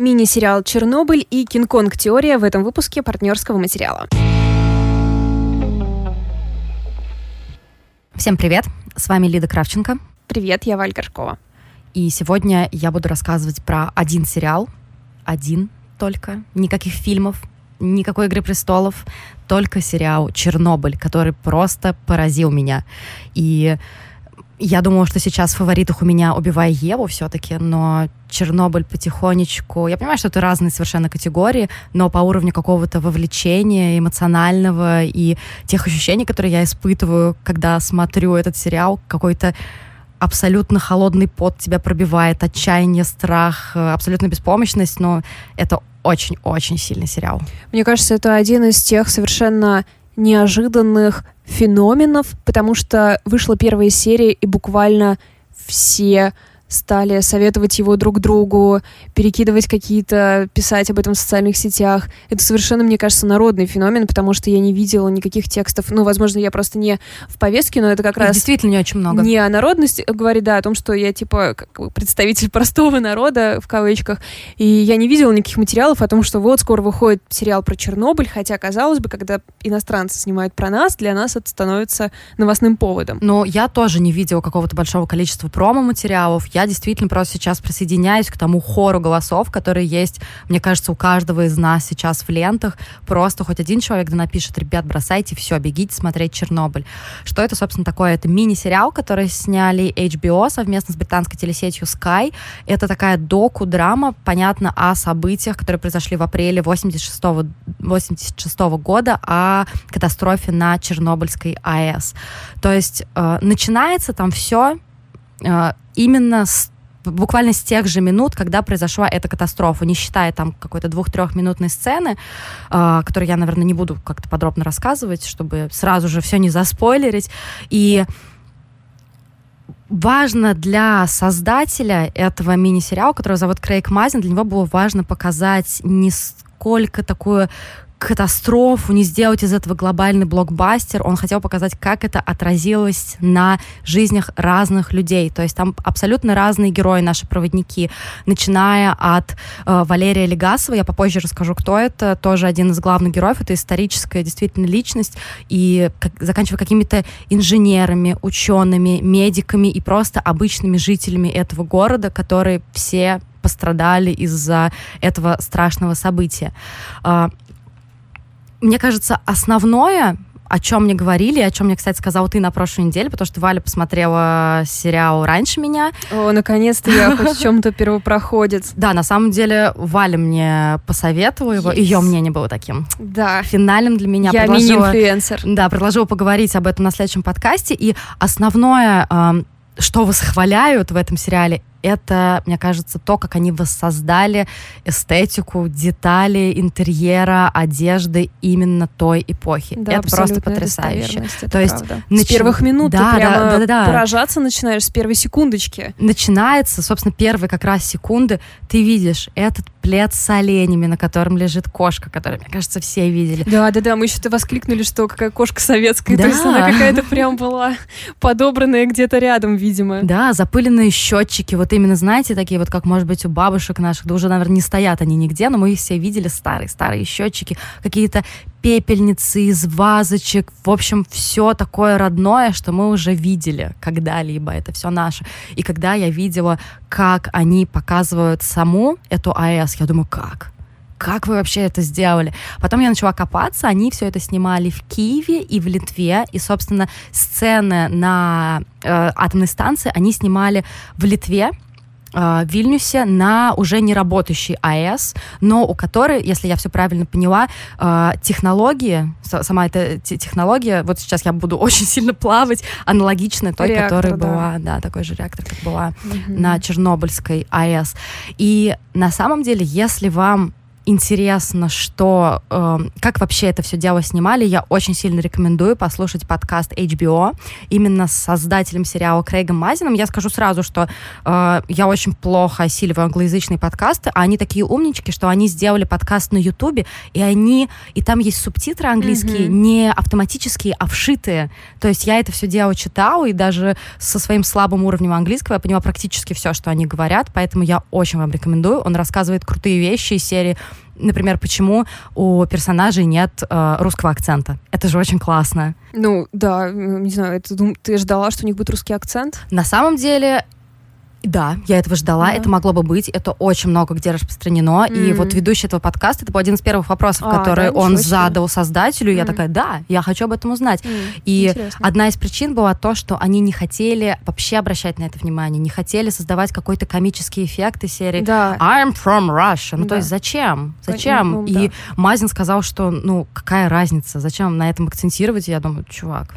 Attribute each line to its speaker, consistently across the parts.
Speaker 1: Мини-сериал «Чернобыль» и «Кинг-Конг. Теория» в этом выпуске партнерского материала.
Speaker 2: Всем привет! С вами Лида Кравченко.
Speaker 1: Привет, я Валь Горшкова.
Speaker 2: И сегодня я буду рассказывать про один сериал. Один только. Никаких фильмов, никакой «Игры престолов», только сериал «Чернобыль», который просто поразил меня. И я думала, что сейчас в фаворитах у меня «Убивая Еву» все-таки, но «Чернобыль» потихонечку... Я понимаю, что это разные совершенно категории, но по уровню какого-то вовлечения эмоционального и тех ощущений, которые я испытываю, когда смотрю этот сериал, какой-то абсолютно холодный пот тебя пробивает, отчаяние, страх, абсолютно беспомощность, но это очень-очень сильный сериал.
Speaker 1: Мне кажется, это один из тех совершенно неожиданных феноменов, потому что вышла первая серия, и буквально все стали советовать его друг другу, перекидывать какие-то, писать об этом в социальных сетях. Это совершенно, мне кажется, народный феномен, потому что я не видела никаких текстов. Ну, возможно, я просто не в повестке, но это как Их раз...
Speaker 2: действительно не очень много.
Speaker 1: Не о народности говорит, да, о том, что я, типа, как представитель простого народа, в кавычках, и я не видела никаких материалов о том, что вот скоро выходит сериал про Чернобыль, хотя, казалось бы, когда иностранцы снимают про нас, для нас это становится новостным поводом.
Speaker 2: Но я тоже не видела какого-то большого количества промо-материалов. Я я действительно просто сейчас присоединяюсь к тому хору голосов, которые есть, мне кажется, у каждого из нас сейчас в лентах. Просто хоть один человек да напишет, ребят, бросайте все, бегите смотреть Чернобыль. Что это, собственно, такое? Это мини-сериал, который сняли HBO совместно с британской телесетью Sky. Это такая доку-драма, понятно, о событиях, которые произошли в апреле 86 -го, 86 -го года, о катастрофе на Чернобыльской АЭС. То есть э, начинается там все именно с буквально с тех же минут, когда произошла эта катастрофа, не считая там какой-то двух-трехминутной сцены, э, которую я, наверное, не буду как-то подробно рассказывать, чтобы сразу же все не заспойлерить. И важно для создателя этого мини-сериала, которого зовут Крейг Мазин, для него было важно показать не сколько такую катастрофу, не сделать из этого глобальный блокбастер. Он хотел показать, как это отразилось на жизнях разных людей. То есть там абсолютно разные герои, наши проводники, начиная от э, Валерия Легасова, я попозже расскажу, кто это, тоже один из главных героев, это историческая действительно личность, и как, заканчивая какими-то инженерами, учеными, медиками и просто обычными жителями этого города, которые все пострадали из-за этого страшного события. Мне кажется, основное, о чем мне говорили, о чем мне, кстати, сказал ты на прошлой неделе, потому что Валя посмотрела сериал раньше меня.
Speaker 1: О, наконец-то я хоть в чем-то первопроходец.
Speaker 2: Да, на самом деле Валя мне посоветовала его, ее мнение было таким
Speaker 1: да.
Speaker 2: финальным для меня.
Speaker 1: Я мини-инфлюенсер.
Speaker 2: Да, предложила поговорить об этом на следующем подкасте, и основное что восхваляют в этом сериале, это, мне кажется, то, как они воссоздали эстетику, детали интерьера, одежды именно той эпохи. Да, это просто потрясающе.
Speaker 1: Это то есть нач... с первых минут да, ты прямо да, да, да, поражаться начинаешь с первой секундочки.
Speaker 2: Начинается, собственно, первые как раз секунды. Ты видишь этот плед с оленями, на котором лежит кошка, которую, мне кажется, все видели.
Speaker 1: Да, да, да. Мы еще-то воскликнули, что какая кошка советская. Да. То есть она какая-то прям была подобранная где-то рядом, видимо.
Speaker 2: Да, запыленные счетчики. Вот вот именно, знаете, такие вот, как, может быть, у бабушек наших, да уже, наверное, не стоят они нигде, но мы их все видели, старые-старые счетчики, какие-то пепельницы из вазочек, в общем, все такое родное, что мы уже видели когда-либо, это все наше. И когда я видела, как они показывают саму эту АЭС, я думаю, как? Как вы вообще это сделали? Потом я начала копаться, они все это снимали в Киеве и в Литве, и, собственно, сцены на э, атомной станции они снимали в Литве, э, в Вильнюсе на уже не работающей АЭС, но у которой, если я все правильно поняла, э, технологии, сама эта технология, вот сейчас я буду очень сильно плавать, аналогичная той, реактор, которая да. была, да, такой же реактор, как была угу. на Чернобыльской АЭС. И на самом деле, если вам интересно, что э, как вообще это все дело снимали, я очень сильно рекомендую послушать подкаст HBO именно с создателем сериала Крейгом Мазином. Я скажу сразу, что э, я очень плохо осиливаю англоязычные подкасты, а они такие умнички, что они сделали подкаст на Ютубе, и они и там есть субтитры английские, mm-hmm. не автоматические, а вшитые. То есть я это все дело читала, и даже со своим слабым уровнем английского я понимаю практически все, что они говорят, поэтому я очень вам рекомендую. Он рассказывает крутые вещи из серии например, почему у персонажей нет э, русского акцента. Это же очень классно.
Speaker 1: Ну, да, не знаю, это, ты ждала, что у них будет русский акцент?
Speaker 2: На самом деле, да, я этого ждала, да. это могло бы быть, это очень много где распространено. Mm-hmm. И вот ведущий этого подкаста, это был один из первых вопросов, а, который да, он задал создателю. Mm-hmm. Я такая, да, я хочу об этом узнать. Mm-hmm. И Интересно. одна из причин была то, что они не хотели вообще обращать на это внимание, не хотели создавать какой-то комический эффект из серии да. I'm from Russia. Ну, да. то есть зачем? Зачем? Ну, и да. Мазин сказал, что, ну, какая разница? Зачем на этом акцентировать? Я думаю, чувак,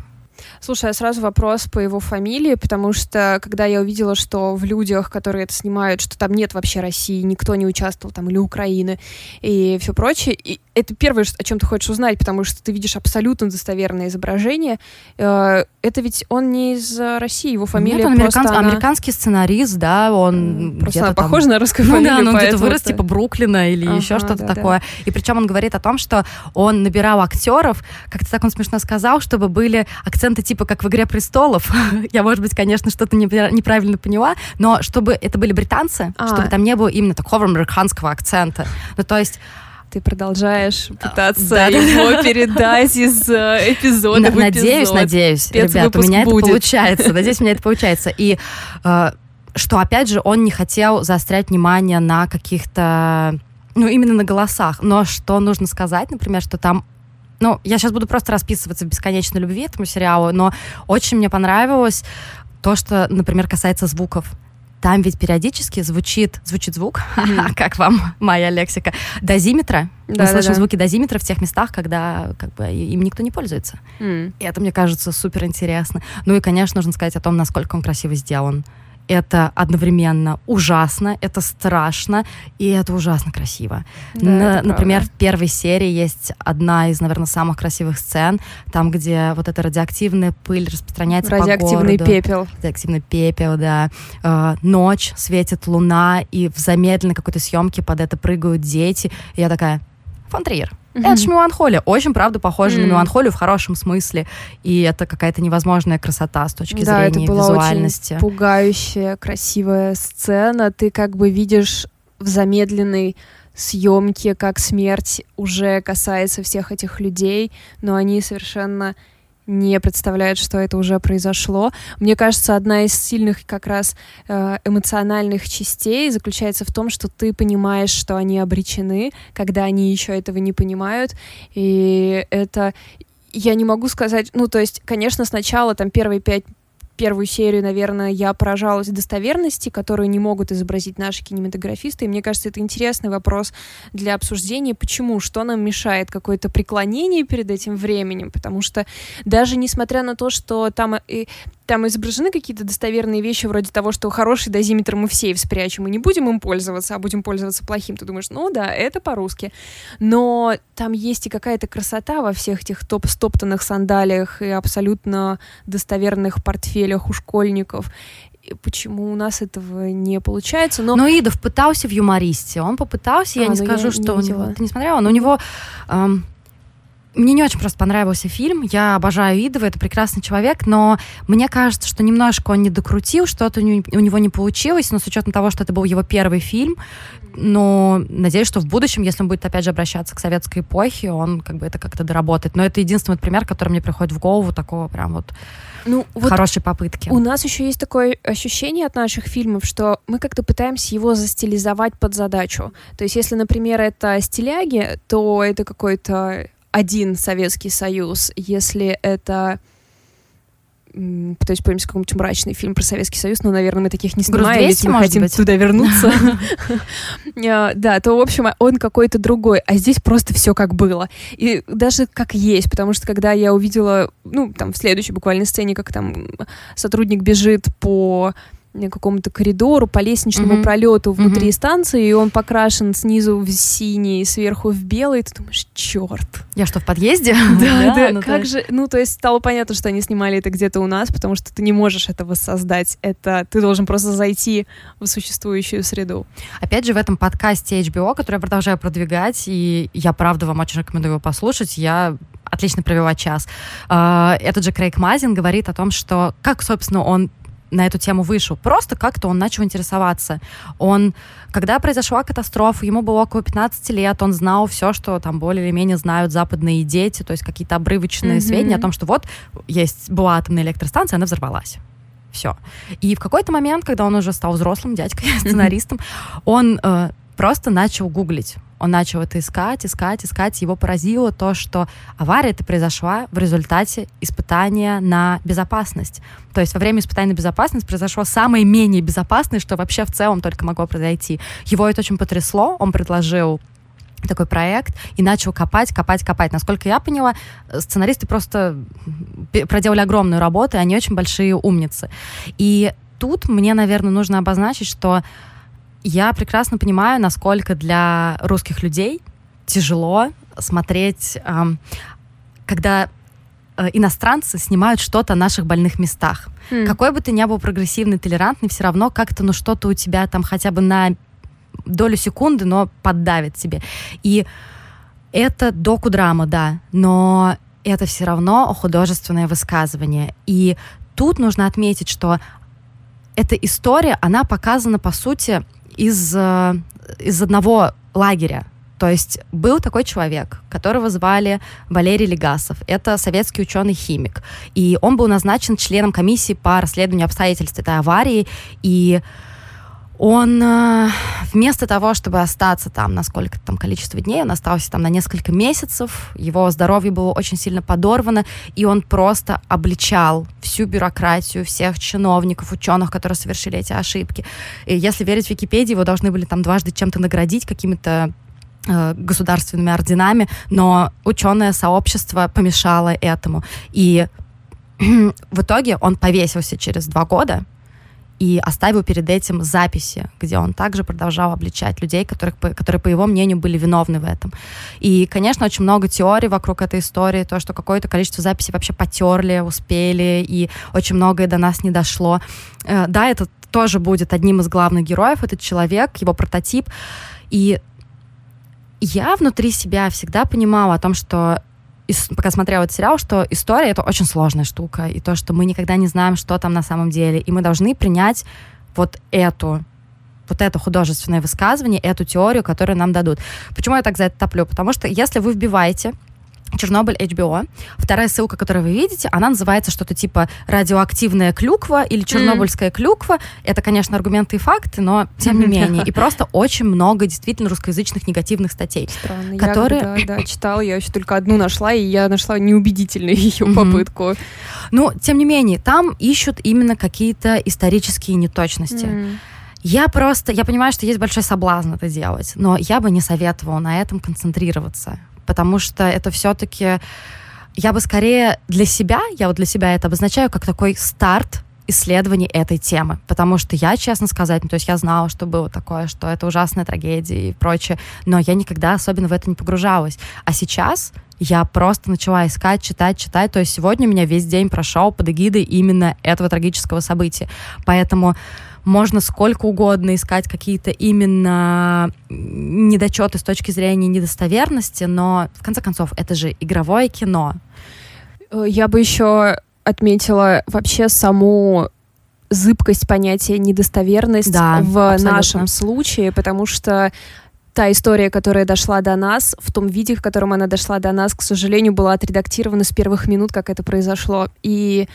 Speaker 1: Слушай, а сразу вопрос по его фамилии, потому что когда я увидела, что в людях, которые это снимают, что там нет вообще России, никто не участвовал там, или Украины, и все прочее, и это первое, о чем ты хочешь узнать, потому что ты видишь абсолютно достоверное изображение. Э, это ведь он не из России, его фамилия Нет,
Speaker 2: он американ... она... американский сценарист, да, он
Speaker 1: просто она похожа на русскую ну, фамилию.
Speaker 2: Да, он где-то вырос, типа Бруклина или ага, еще что-то да, такое. Да. И причем он говорит о том, что он набирал актеров, как-то так он смешно сказал, чтобы были акценты типа как в «Игре престолов». Я, может быть, конечно, что-то неправильно поняла, но чтобы это были британцы, а. чтобы там не было именно такого американского акцента. Ну, то есть
Speaker 1: ты продолжаешь пытаться да, его да. передать из э, эпизода в
Speaker 2: Надеюсь, эпизод. надеюсь, ребят, у меня будет. это получается. Надеюсь, у меня это получается. И э, что, опять же, он не хотел заострять внимание на каких-то ну, именно на голосах. Но что нужно сказать, например, что там ну, я сейчас буду просто расписываться в бесконечной любви этому сериалу, но очень мне понравилось то, что, например, касается звуков там ведь периодически звучит, звучит звук, mm-hmm. как вам моя лексика, дозиметра. Да, Мы слышим да, звуки дозиметра в тех местах, когда как бы, им никто не пользуется. Mm. И это, мне кажется, супер интересно. Ну и, конечно, нужно сказать о том, насколько он красиво сделан это одновременно ужасно, это страшно, и это ужасно красиво. Да, На, это например, правда. в первой серии есть одна из, наверное, самых красивых сцен, там, где вот эта радиоактивная пыль распространяется
Speaker 1: Радиоактивный
Speaker 2: по
Speaker 1: городу. пепел.
Speaker 2: Радиоактивный пепел, да. Э, ночь, светит луна, и в замедленной какой-то съемке под это прыгают дети. И я такая, фон Триер. Mm-hmm. Это же меланхолия. Очень, правда, похоже mm-hmm. на меланхолию в хорошем смысле. И это какая-то невозможная красота с точки да, зрения это была визуальности.
Speaker 1: Очень пугающая, красивая сцена. Ты как бы видишь в замедленной съемке, как смерть уже касается всех этих людей, но они совершенно не представляют, что это уже произошло. Мне кажется, одна из сильных как раз э, эмоциональных частей заключается в том, что ты понимаешь, что они обречены, когда они еще этого не понимают. И это я не могу сказать, ну, то есть, конечно, сначала там первые пять первую серию, наверное, я поражалась достоверности, которую не могут изобразить наши кинематографисты. И мне кажется, это интересный вопрос для обсуждения. Почему? Что нам мешает? Какое-то преклонение перед этим временем? Потому что даже несмотря на то, что там и там изображены какие-то достоверные вещи вроде того, что хороший дозиметр мы в сейф спрячем и не будем им пользоваться, а будем пользоваться плохим. Ты думаешь, ну да, это по-русски. Но там есть и какая-то красота во всех этих топ-стоптанных сандалиях и абсолютно достоверных портфелях у школьников почему у нас этого не получается. Но,
Speaker 2: но Идов пытался в юмористе. Он попытался, а, я не скажу, я что не у него. Ты не смотрела, но у него эм, мне не очень просто понравился фильм. Я обожаю Идова, это прекрасный человек, но мне кажется, что немножко он не докрутил, что-то у него не получилось, но с учетом того, что это был его первый фильм, но надеюсь, что в будущем, если он будет опять же обращаться к советской эпохе, он как бы это как-то доработает. Но это единственный пример, который мне приходит в голову такого прям вот ну, вот хорошей попытки.
Speaker 1: У нас еще есть такое ощущение от наших фильмов, что мы как-то пытаемся его застилизовать под задачу. То есть, если, например, это стиляги, то это какой-то один Советский Союз, если это пытаюсь вспомнить какой-нибудь мрачный фильм про Советский Союз, но, наверное, мы таких не снимаем, ведь мы хотим быть? туда вернуться. А, да, то, в общем, он какой-то другой, а здесь просто все как было. И даже как есть, потому что когда я увидела, ну, там, в следующей буквально сцене, как там сотрудник бежит по какому-то коридору, по лестничному mm-hmm. пролету внутри mm-hmm. станции, и он покрашен снизу в синий, сверху в белый, и ты думаешь, черт.
Speaker 2: Я что, в подъезде?
Speaker 1: Да, да, ну как же, ну то есть стало понятно, что они снимали это где-то у нас, потому что ты не можешь этого создать, это ты должен просто зайти в существующую среду.
Speaker 2: Опять же, в этом подкасте HBO, который я продолжаю продвигать, и я правда вам очень рекомендую его послушать, я отлично провела час. А, этот же Крейг Мазин говорит о том, что как, собственно, он на эту тему вышел. Просто как-то он начал интересоваться. Он, когда произошла катастрофа, ему было около 15 лет, он знал все, что там более или менее знают западные дети, то есть какие-то обрывочные mm-hmm. сведения о том, что вот есть была атомная электростанция, она взорвалась. Все. И в какой-то момент, когда он уже стал взрослым дядькой, сценаристом, он э, просто начал гуглить. Он начал это искать, искать, искать. Его поразило то, что авария это произошла в результате испытания на безопасность. То есть во время испытания на безопасность произошло самое менее безопасное, что вообще в целом только могло произойти. Его это очень потрясло. Он предложил такой проект и начал копать, копать, копать. Насколько я поняла, сценаристы просто проделали огромную работу, и они очень большие умницы. И тут мне, наверное, нужно обозначить, что я прекрасно понимаю, насколько для русских людей тяжело смотреть, когда э, иностранцы снимают что-то о наших больных местах. Mm. Какой бы ты ни был прогрессивный, толерантный, все равно как-то, ну, что-то у тебя там хотя бы на долю секунды, но поддавит тебе. И это доку-драма, да, но это все равно художественное высказывание. И тут нужно отметить, что эта история, она показана, по сути, из, э, из одного лагеря. То есть был такой человек, которого звали Валерий Легасов. Это советский ученый-химик. И он был назначен членом комиссии по расследованию обстоятельств этой аварии. И он э, вместо того, чтобы остаться там на сколько там количество дней, он остался там на несколько месяцев, его здоровье было очень сильно подорвано, и он просто обличал всю бюрократию, всех чиновников, ученых, которые совершили эти ошибки. И если верить Википедии, его должны были там дважды чем-то наградить, какими-то э, государственными орденами, но ученое сообщество помешало этому. И в итоге он повесился через два года, и оставил перед этим записи, где он также продолжал обличать людей, которых, которые, по его мнению, были виновны в этом. И, конечно, очень много теорий вокруг этой истории, то, что какое-то количество записей вообще потерли, успели, и очень многое до нас не дошло. Э, да, это тоже будет одним из главных героев, этот человек, его прототип. И я внутри себя всегда понимала о том, что пока смотрела этот сериал, что история — это очень сложная штука, и то, что мы никогда не знаем, что там на самом деле, и мы должны принять вот эту вот это художественное высказывание, эту теорию, которую нам дадут. Почему я так за это топлю? Потому что если вы вбиваете Чернобыль HBO. Вторая ссылка, которую вы видите, она называется что-то типа радиоактивная клюква или чернобыльская mm. клюква. Это, конечно, аргументы и факты, но тем не менее. И просто очень много действительно русскоязычных негативных статей.
Speaker 1: Странно. Которые... Я когда, да, читала, я еще только одну нашла, и я нашла неубедительную ее mm-hmm. попытку.
Speaker 2: Ну, тем не менее, там ищут именно какие-то исторические неточности. Mm. Я просто, я понимаю, что есть большой соблазн это делать, но я бы не советовала на этом концентрироваться потому что это все-таки я бы скорее для себя, я вот для себя это обозначаю как такой старт исследований этой темы, потому что я, честно сказать, ну, то есть я знала, что было такое, что это ужасная трагедия и прочее, но я никогда особенно в это не погружалась. А сейчас я просто начала искать, читать, читать, то есть сегодня у меня весь день прошел под эгидой именно этого трагического события. Поэтому можно сколько угодно искать какие-то именно недочеты с точки зрения недостоверности, но в конце концов это же игровое кино.
Speaker 1: Э, я бы еще отметила вообще саму зыбкость понятия недостоверность да, в абсолютно. нашем случае, потому что та история, которая дошла до нас, в том виде, в котором она дошла до нас, к сожалению, была отредактирована с первых минут, как это произошло. И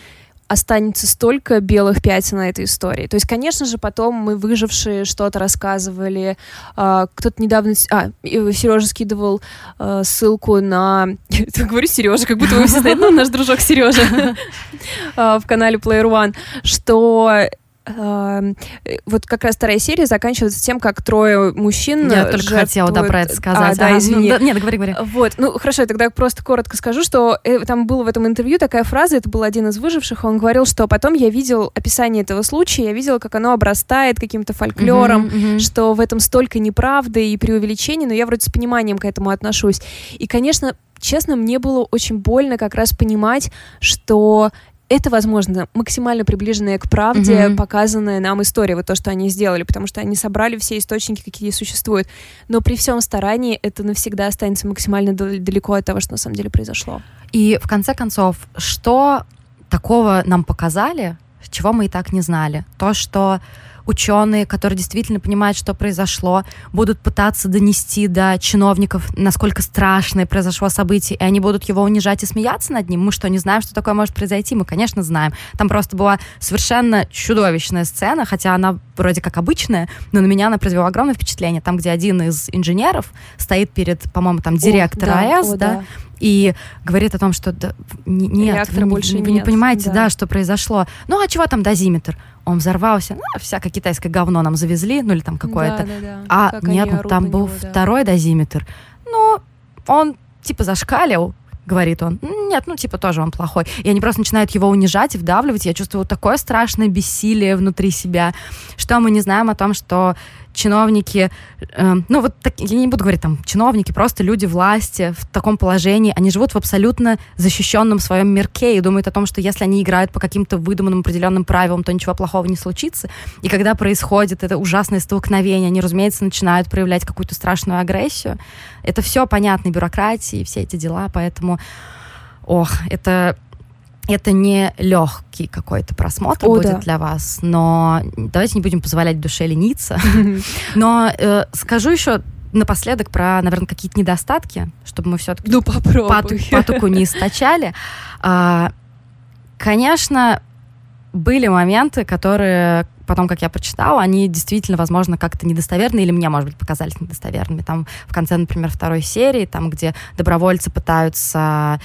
Speaker 1: останется столько белых пятен на этой истории. То есть, конечно же, потом мы выжившие что-то рассказывали. Э, кто-то недавно... А, Сережа скидывал э, ссылку на... Я говорю Сережа, как будто вы все знаете, ну, наш дружок Сережа в канале Player One, что вот как раз вторая серия заканчивается тем, как трое мужчин
Speaker 2: Я только хотела, да, про это сказать.
Speaker 1: А, да,
Speaker 2: Ага,
Speaker 1: извини.
Speaker 2: ну, да, нет, говори, говори.
Speaker 1: Вот, ну хорошо, я тогда просто коротко скажу, что э, там было в этом интервью такая фраза, это был один из выживших, он говорил, что потом я видел описание этого случая, я видела, как оно обрастает каким-то фольклором,
Speaker 2: Мгм, мгм.
Speaker 1: что в этом столько неправды и преувеличений, но я вроде с пониманием к этому отношусь. И, конечно, честно, мне было очень больно как раз понимать, что это, возможно, максимально приближенная к правде
Speaker 2: Мгм.
Speaker 1: показанная нам история, вот то, что они сделали, потому что они собрали все источники, какие существуют. Но при всем старании это навсегда останется максимально дал- далеко от того, что на самом деле произошло.
Speaker 2: И в конце концов, что такого нам показали, чего мы и так не знали? То, что ученые, которые действительно понимают, что произошло, будут пытаться донести до чиновников, насколько страшное произошло событие, и они будут его унижать и смеяться над ним. Мы что, не знаем, что такое может произойти? Мы, конечно, знаем. Там просто была совершенно чудовищная сцена, хотя она вроде как обычная, но на меня она произвела огромное впечатление. Там, где один из инженеров стоит перед, по-моему, там директор
Speaker 1: О, да,
Speaker 2: АЭС,
Speaker 1: о,
Speaker 2: да, и говорит о том, что да, нет,
Speaker 1: Реактора
Speaker 2: вы, не-
Speaker 1: больше
Speaker 2: вы не
Speaker 1: нет,
Speaker 2: понимаете,
Speaker 1: да.
Speaker 2: да. что произошло. Ну, а чего там дозиметр? Он взорвался, ну, всякое китайское говно нам завезли, ну, или там какое-то.
Speaker 1: Да-да-да.
Speaker 2: А
Speaker 1: Как
Speaker 2: нет, ну, там был
Speaker 1: него, да.
Speaker 2: второй дозиметр. Ну, он типа зашкалил, говорит он. Нет, ну, типа, тоже он плохой. И они просто начинают его унижать и вдавливать. Я чувствую такое страшное бессилие внутри себя, что мы не знаем о том, что чиновники, э, ну вот так, я не буду говорить там чиновники, просто люди власти в таком положении, они живут в абсолютно защищенном своем мирке и думают о том, что если они играют по каким-то выдуманным определенным правилам, то ничего плохого не случится. И когда происходит это ужасное столкновение, они, разумеется, начинают проявлять какую-то страшную агрессию. Это все понятно, бюрократии, все эти дела, поэтому, ох, это это не легкий какой-то просмотр
Speaker 1: О,
Speaker 2: будет
Speaker 1: да.
Speaker 2: для вас, но давайте не будем позволять душе лениться. Но э, скажу еще напоследок про, наверное, какие-то недостатки, чтобы мы все-таки
Speaker 1: Ну,
Speaker 2: патоку не источали. А, Конечно, были моменты, которые потом, как я прочитала, они действительно, возможно, как-то недостоверны, или мне, может быть, показались недостоверными. Там в конце, например, второй серии, там, где добровольцы пытаются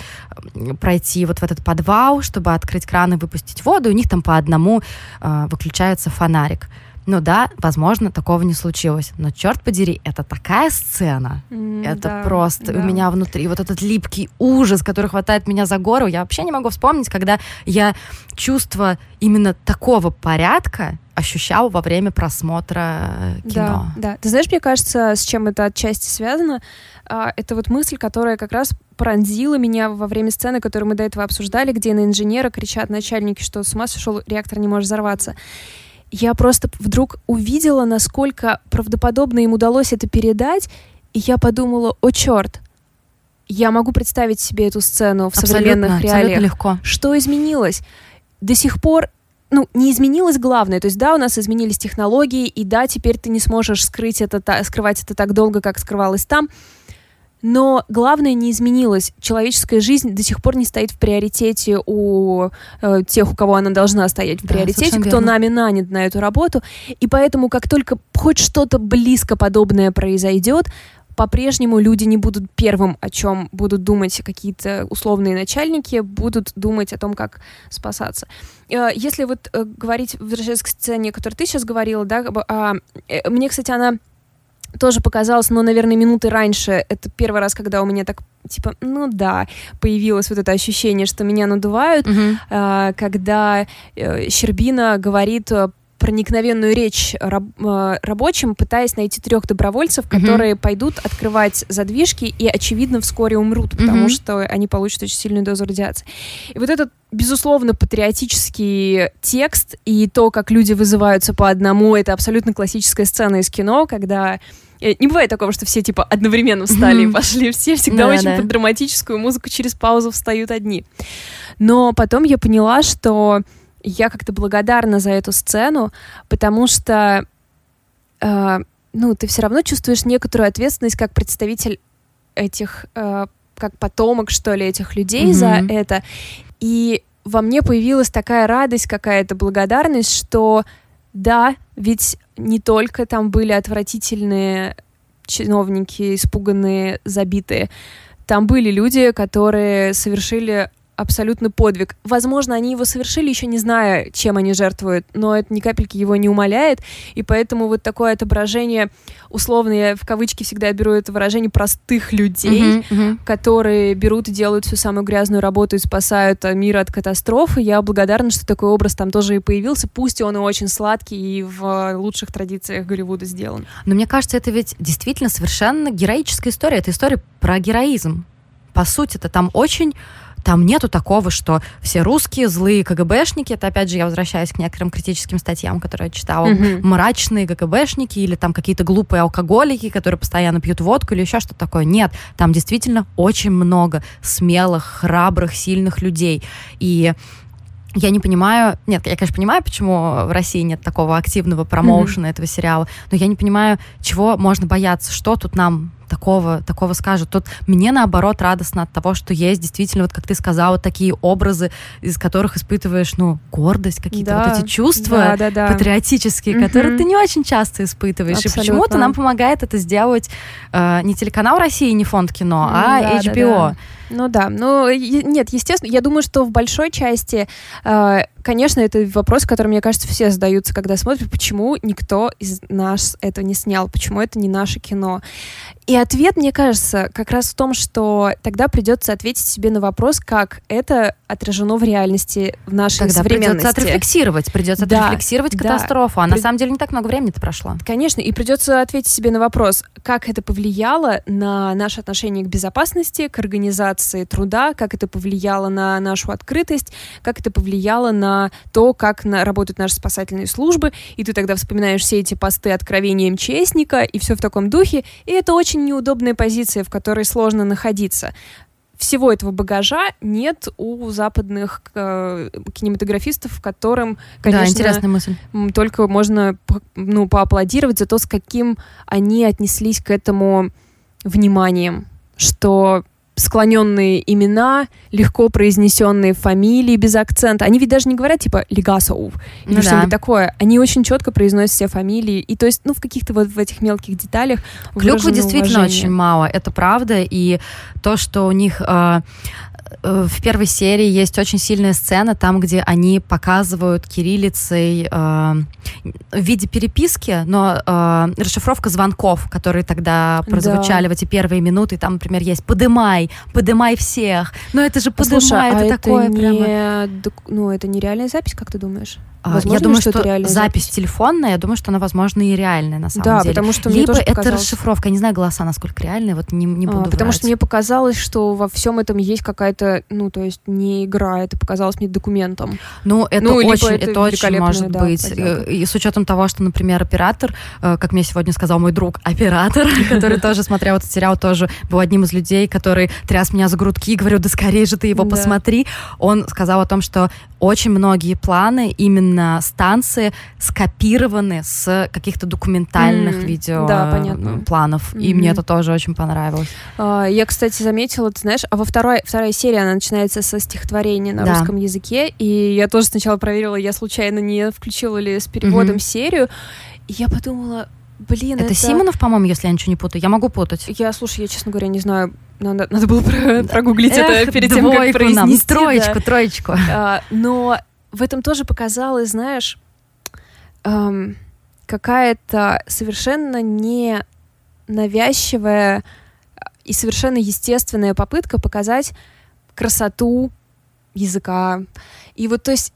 Speaker 2: пройти вот в этот подвал, чтобы открыть кран и выпустить воду, у них там по одному э, выключается фонарик. Ну да, возможно, такого не случилось. Но черт подери, это такая сцена.
Speaker 1: М,
Speaker 2: Это
Speaker 1: да,
Speaker 2: просто
Speaker 1: да.
Speaker 2: у меня внутри вот этот липкий ужас, который хватает меня за гору. Я вообще не могу вспомнить, когда я чувство именно такого порядка ощущал во время просмотра э, кино.
Speaker 1: Да, да. Ты знаешь, мне кажется, с чем это отчасти связано? А, это вот мысль, которая как раз пронзила меня во время сцены, которую мы до этого обсуждали, где на инженера кричат начальники, что с ума сошел, реактор не может взорваться. Я просто вдруг увидела, насколько правдоподобно им удалось это передать, и я подумала, о черт, я могу представить себе эту сцену в
Speaker 2: Абсолютно,
Speaker 1: современных
Speaker 2: абсолютно
Speaker 1: реалиях.
Speaker 2: легко.
Speaker 1: Что изменилось? До сих пор ну, не изменилось главное. То есть, да, у нас изменились технологии, и да, теперь ты не сможешь скрыть это, та- скрывать это так долго, как скрывалось там. Но главное не изменилось. Человеческая жизнь до сих пор не стоит в приоритете у э, тех, у кого она должна стоять в
Speaker 2: Да,
Speaker 1: приоритете, кто
Speaker 2: верно.
Speaker 1: нами нанят на эту работу. И поэтому, как только хоть что-то близко подобное произойдет, по-прежнему люди не будут первым, о чем будут думать какие-то условные начальники, будут думать о том, как спасаться. Э, Если вот э, говорить, возвращаясь к сцене, о которой ты сейчас говорила, да, а, э, мне, кстати, она тоже показалась, но, наверное, минуты раньше. Это первый раз, когда у меня так, типа, ну да, появилось вот это ощущение, что меня надувают,
Speaker 2: Мгм.
Speaker 1: а, когда э, Щербина говорит э, проникновенную речь раб- э, рабочим, пытаясь найти трех добровольцев, которые пойдут открывать задвижки и, очевидно, вскоре умрут, потому
Speaker 2: Мгм.
Speaker 1: что они получат очень сильную дозу радиации. И вот этот, безусловно, патриотический текст и то, как люди вызываются по одному, это абсолютно классическая сцена из кино, когда э, не бывает такого, что все типа одновременно встали и пошли. Все всегда
Speaker 2: Да,
Speaker 1: очень
Speaker 2: да.
Speaker 1: под драматическую музыку через паузу встают одни. Но потом я поняла, что я как-то благодарна за эту сцену, потому что э, ну, ты все равно чувствуешь некоторую ответственность как представитель этих, э, как потомок, что ли, этих людей
Speaker 2: Мгм.
Speaker 1: за это. И во мне появилась такая радость, какая-то благодарность, что да, ведь не только там были отвратительные чиновники, испуганные, забитые. Там были люди, которые совершили абсолютно подвиг. Возможно, они его совершили, еще не зная, чем они жертвуют, но это ни капельки его не умаляет, и поэтому вот такое отображение, условно, я в кавычки всегда беру это выражение простых людей, uh-huh, uh-huh. которые берут и делают всю самую грязную работу и спасают мир от катастрофы. Я благодарна, что такой образ там тоже и появился, пусть он и очень сладкий и в лучших традициях Голливуда сделан.
Speaker 2: Но мне кажется, это ведь действительно совершенно героическая история. Это история про героизм. По сути, это там очень там нету такого, что все русские злые КГБшники, это опять же я возвращаюсь к некоторым критическим статьям, которые я читала, mm-hmm. мрачные КГБшники или там какие-то глупые алкоголики, которые постоянно пьют водку или еще что-то такое. Нет, там действительно очень много смелых, храбрых, сильных людей. И я не понимаю, нет, я, конечно, понимаю, почему в России нет такого активного промоушена mm-hmm. этого сериала, но я не понимаю, чего можно бояться, что тут нам такого, такого скажут. Тут мне, наоборот, радостно от того, что есть действительно, вот как ты сказала, такие образы, из которых испытываешь, ну, гордость, какие-то да, вот эти чувства да, да, да. патриотические, угу. которые ты не очень часто испытываешь. Абсолютно. И почему-то нам помогает это сделать э, не телеканал России, не фонд кино, а да, HBO. Да, да.
Speaker 1: Ну да, ну нет, естественно, я думаю, что в большой части, э, конечно, это вопрос, который, мне кажется, все задаются, когда смотрят, почему никто из нас это не снял, почему это не наше кино. И ответ, мне кажется, как раз в том, что тогда придется ответить себе на вопрос, как это отражено в реальности в нашей тогда современности.
Speaker 2: придется отрефлексировать, придется да, отрефлексировать катастрофу, а При... на самом деле не так много времени-то прошло.
Speaker 1: Конечно, и придется ответить себе на вопрос, как это повлияло на наше отношение к безопасности, к организации труда, как это повлияло на нашу открытость, как это повлияло на то, как на... работают наши спасательные службы, и ты тогда вспоминаешь все эти посты откровения МЧСника, и все в таком духе, и это очень очень неудобная позиция, в которой сложно находиться. Всего этого багажа нет у западных э, кинематографистов, которым, конечно,
Speaker 2: да, интересная мысль.
Speaker 1: только можно ну, поаплодировать за то, с каким они отнеслись к этому вниманием, что склоненные имена, легко произнесенные фамилии без акцента. Они ведь даже не говорят типа Легасов или ну, что-нибудь да. такое. Они очень четко произносят все фамилии. И то есть, ну, в каких-то вот в этих мелких деталях
Speaker 2: Клюквы действительно уважение. очень мало, это правда. И то, что у них Э, в первой серии есть очень сильная сцена, там, где они показывают кириллицей э, в виде переписки, но э, расшифровка звонков, которые тогда прозвучали да. в эти первые минуты. Там, например, есть «подымай, подымай всех». Но это же «подымай», Слушай, это а такое
Speaker 1: это
Speaker 2: прямо...
Speaker 1: Не, ну, это нереальная запись, как ты думаешь?
Speaker 2: А, возможно, я думаю, что, что запись, запись телефонная, я думаю, что она, возможно, и реальная на самом
Speaker 1: да,
Speaker 2: деле.
Speaker 1: потому что
Speaker 2: Либо
Speaker 1: это
Speaker 2: показалось... расшифровка, я не знаю голоса, насколько реальные, вот не, не буду а,
Speaker 1: Потому что мне показалось, что во всем этом есть какая-то, ну, то есть не игра, это показалось мне документом.
Speaker 2: Ну, это ну, очень, это, это очень может да, быть. Подделка. И с учетом того, что, например, оператор, э, как мне сегодня сказал мой друг, оператор, который тоже смотрел этот сериал, тоже был одним из людей, который тряс меня за грудки и говорил, да скорее же ты его посмотри. Он сказал о том, что очень многие планы именно станции скопированы с каких-то документальных видео планов. И мне это тоже очень понравилось.
Speaker 1: Uh, я, кстати, заметила, ты знаешь, а во второй, второй серии она начинается со стихотворения на да. русском языке, и я тоже сначала проверила, я случайно не включила ли с переводом mm-hmm. серию, и я подумала, Блин,
Speaker 2: это, это Симонов, по-моему, если я ничего не путаю. Я могу путать.
Speaker 1: Я, слушай, я, честно говоря, не знаю. Надо, надо было про, прогуглить Эх, это перед тем, как произнести. Нам.
Speaker 2: Троечку, да. троечку.
Speaker 1: А, но в этом тоже показалось, знаешь, эм, какая-то совершенно не навязчивая и совершенно естественная попытка показать красоту языка. И вот, то есть,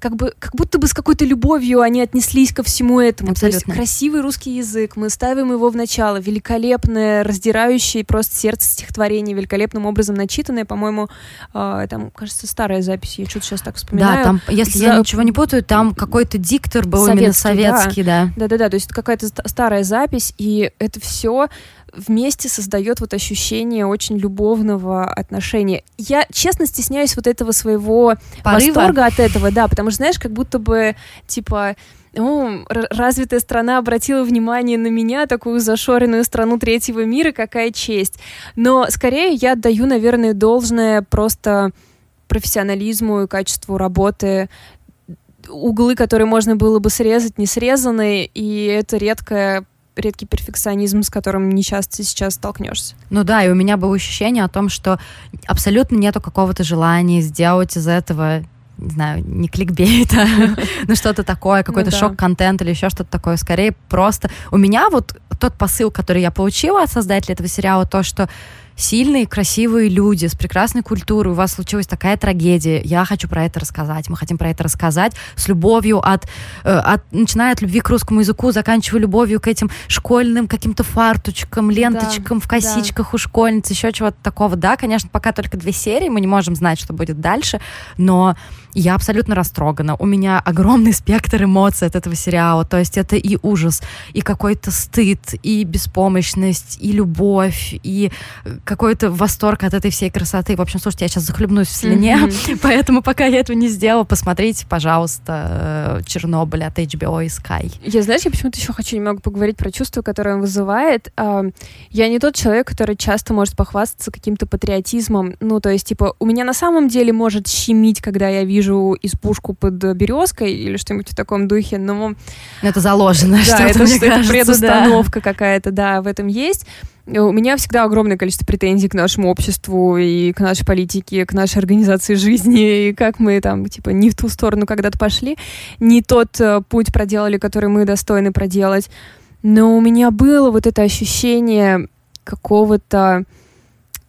Speaker 1: как бы как будто бы с какой-то любовью они отнеслись ко всему этому. Абсолютно. То есть красивый русский язык, мы ставим его в начало, великолепное, раздирающее просто сердце стихотворение, великолепным образом начитанное, по-моему, э, там, кажется, старая запись, я что-то сейчас так вспоминаю.
Speaker 2: Да, там, если За... я ничего не путаю, там какой-то диктор был советский, именно советский, да.
Speaker 1: Да-да-да, то есть какая-то старая запись, и это все вместе создает вот ощущение очень любовного отношения. Я, честно, стесняюсь вот этого своего Порыва. восторга от этого, да, потому что, знаешь, как будто бы, типа, ну, развитая страна обратила внимание на меня, такую зашоренную страну третьего мира, какая честь. Но скорее я отдаю, наверное, должное просто профессионализму и качеству работы углы, которые можно было бы срезать, не срезаны, и это редкое редкий перфекционизм, с которым не часто сейчас столкнешься.
Speaker 2: Ну да, и у меня было ощущение о том, что абсолютно нету какого-то желания сделать из этого не знаю, не кликбейта, но что-то такое, какой-то ну, шок-контент или еще что-то такое. Скорее просто... У меня вот тот посыл, который я получила от создателя этого сериала, то, что сильные, красивые люди с прекрасной культурой, у вас случилась такая трагедия, я хочу про это рассказать, мы хотим про это рассказать с любовью от, э, от начиная от любви к русскому языку, заканчивая любовью к этим школьным каким-то фарточкам, ленточкам да, в косичках да. у школьниц, еще чего-то такого. Да, конечно, пока только две серии, мы не можем знать, что будет дальше, но я абсолютно растрогана. У меня огромный спектр эмоций от этого сериала. То есть это и ужас, и какой-то стыд, и беспомощность, и любовь, и какой-то восторг от этой всей красоты. В общем, слушайте, я сейчас захлебнусь в слюне, mm-hmm. поэтому пока я этого не сделала, посмотрите, пожалуйста, э, Чернобыль от HBO и Sky.
Speaker 1: Я, знаешь, я почему-то еще хочу немного поговорить про чувство, которое он вызывает. Я не тот человек, который часто может похвастаться каким-то патриотизмом. Ну, то есть, типа, у меня на самом деле может щемить, когда я вижу избушку под березкой или что-нибудь в таком духе, но...
Speaker 2: Это заложено,
Speaker 1: да, что это, что это предустановка да. какая-то, да, в этом есть. У меня всегда огромное количество претензий к нашему обществу и к нашей политике, к нашей организации жизни, и как мы там, типа, не в ту сторону когда-то пошли, не тот э, путь проделали, который мы достойны проделать. Но у меня было вот это ощущение какого-то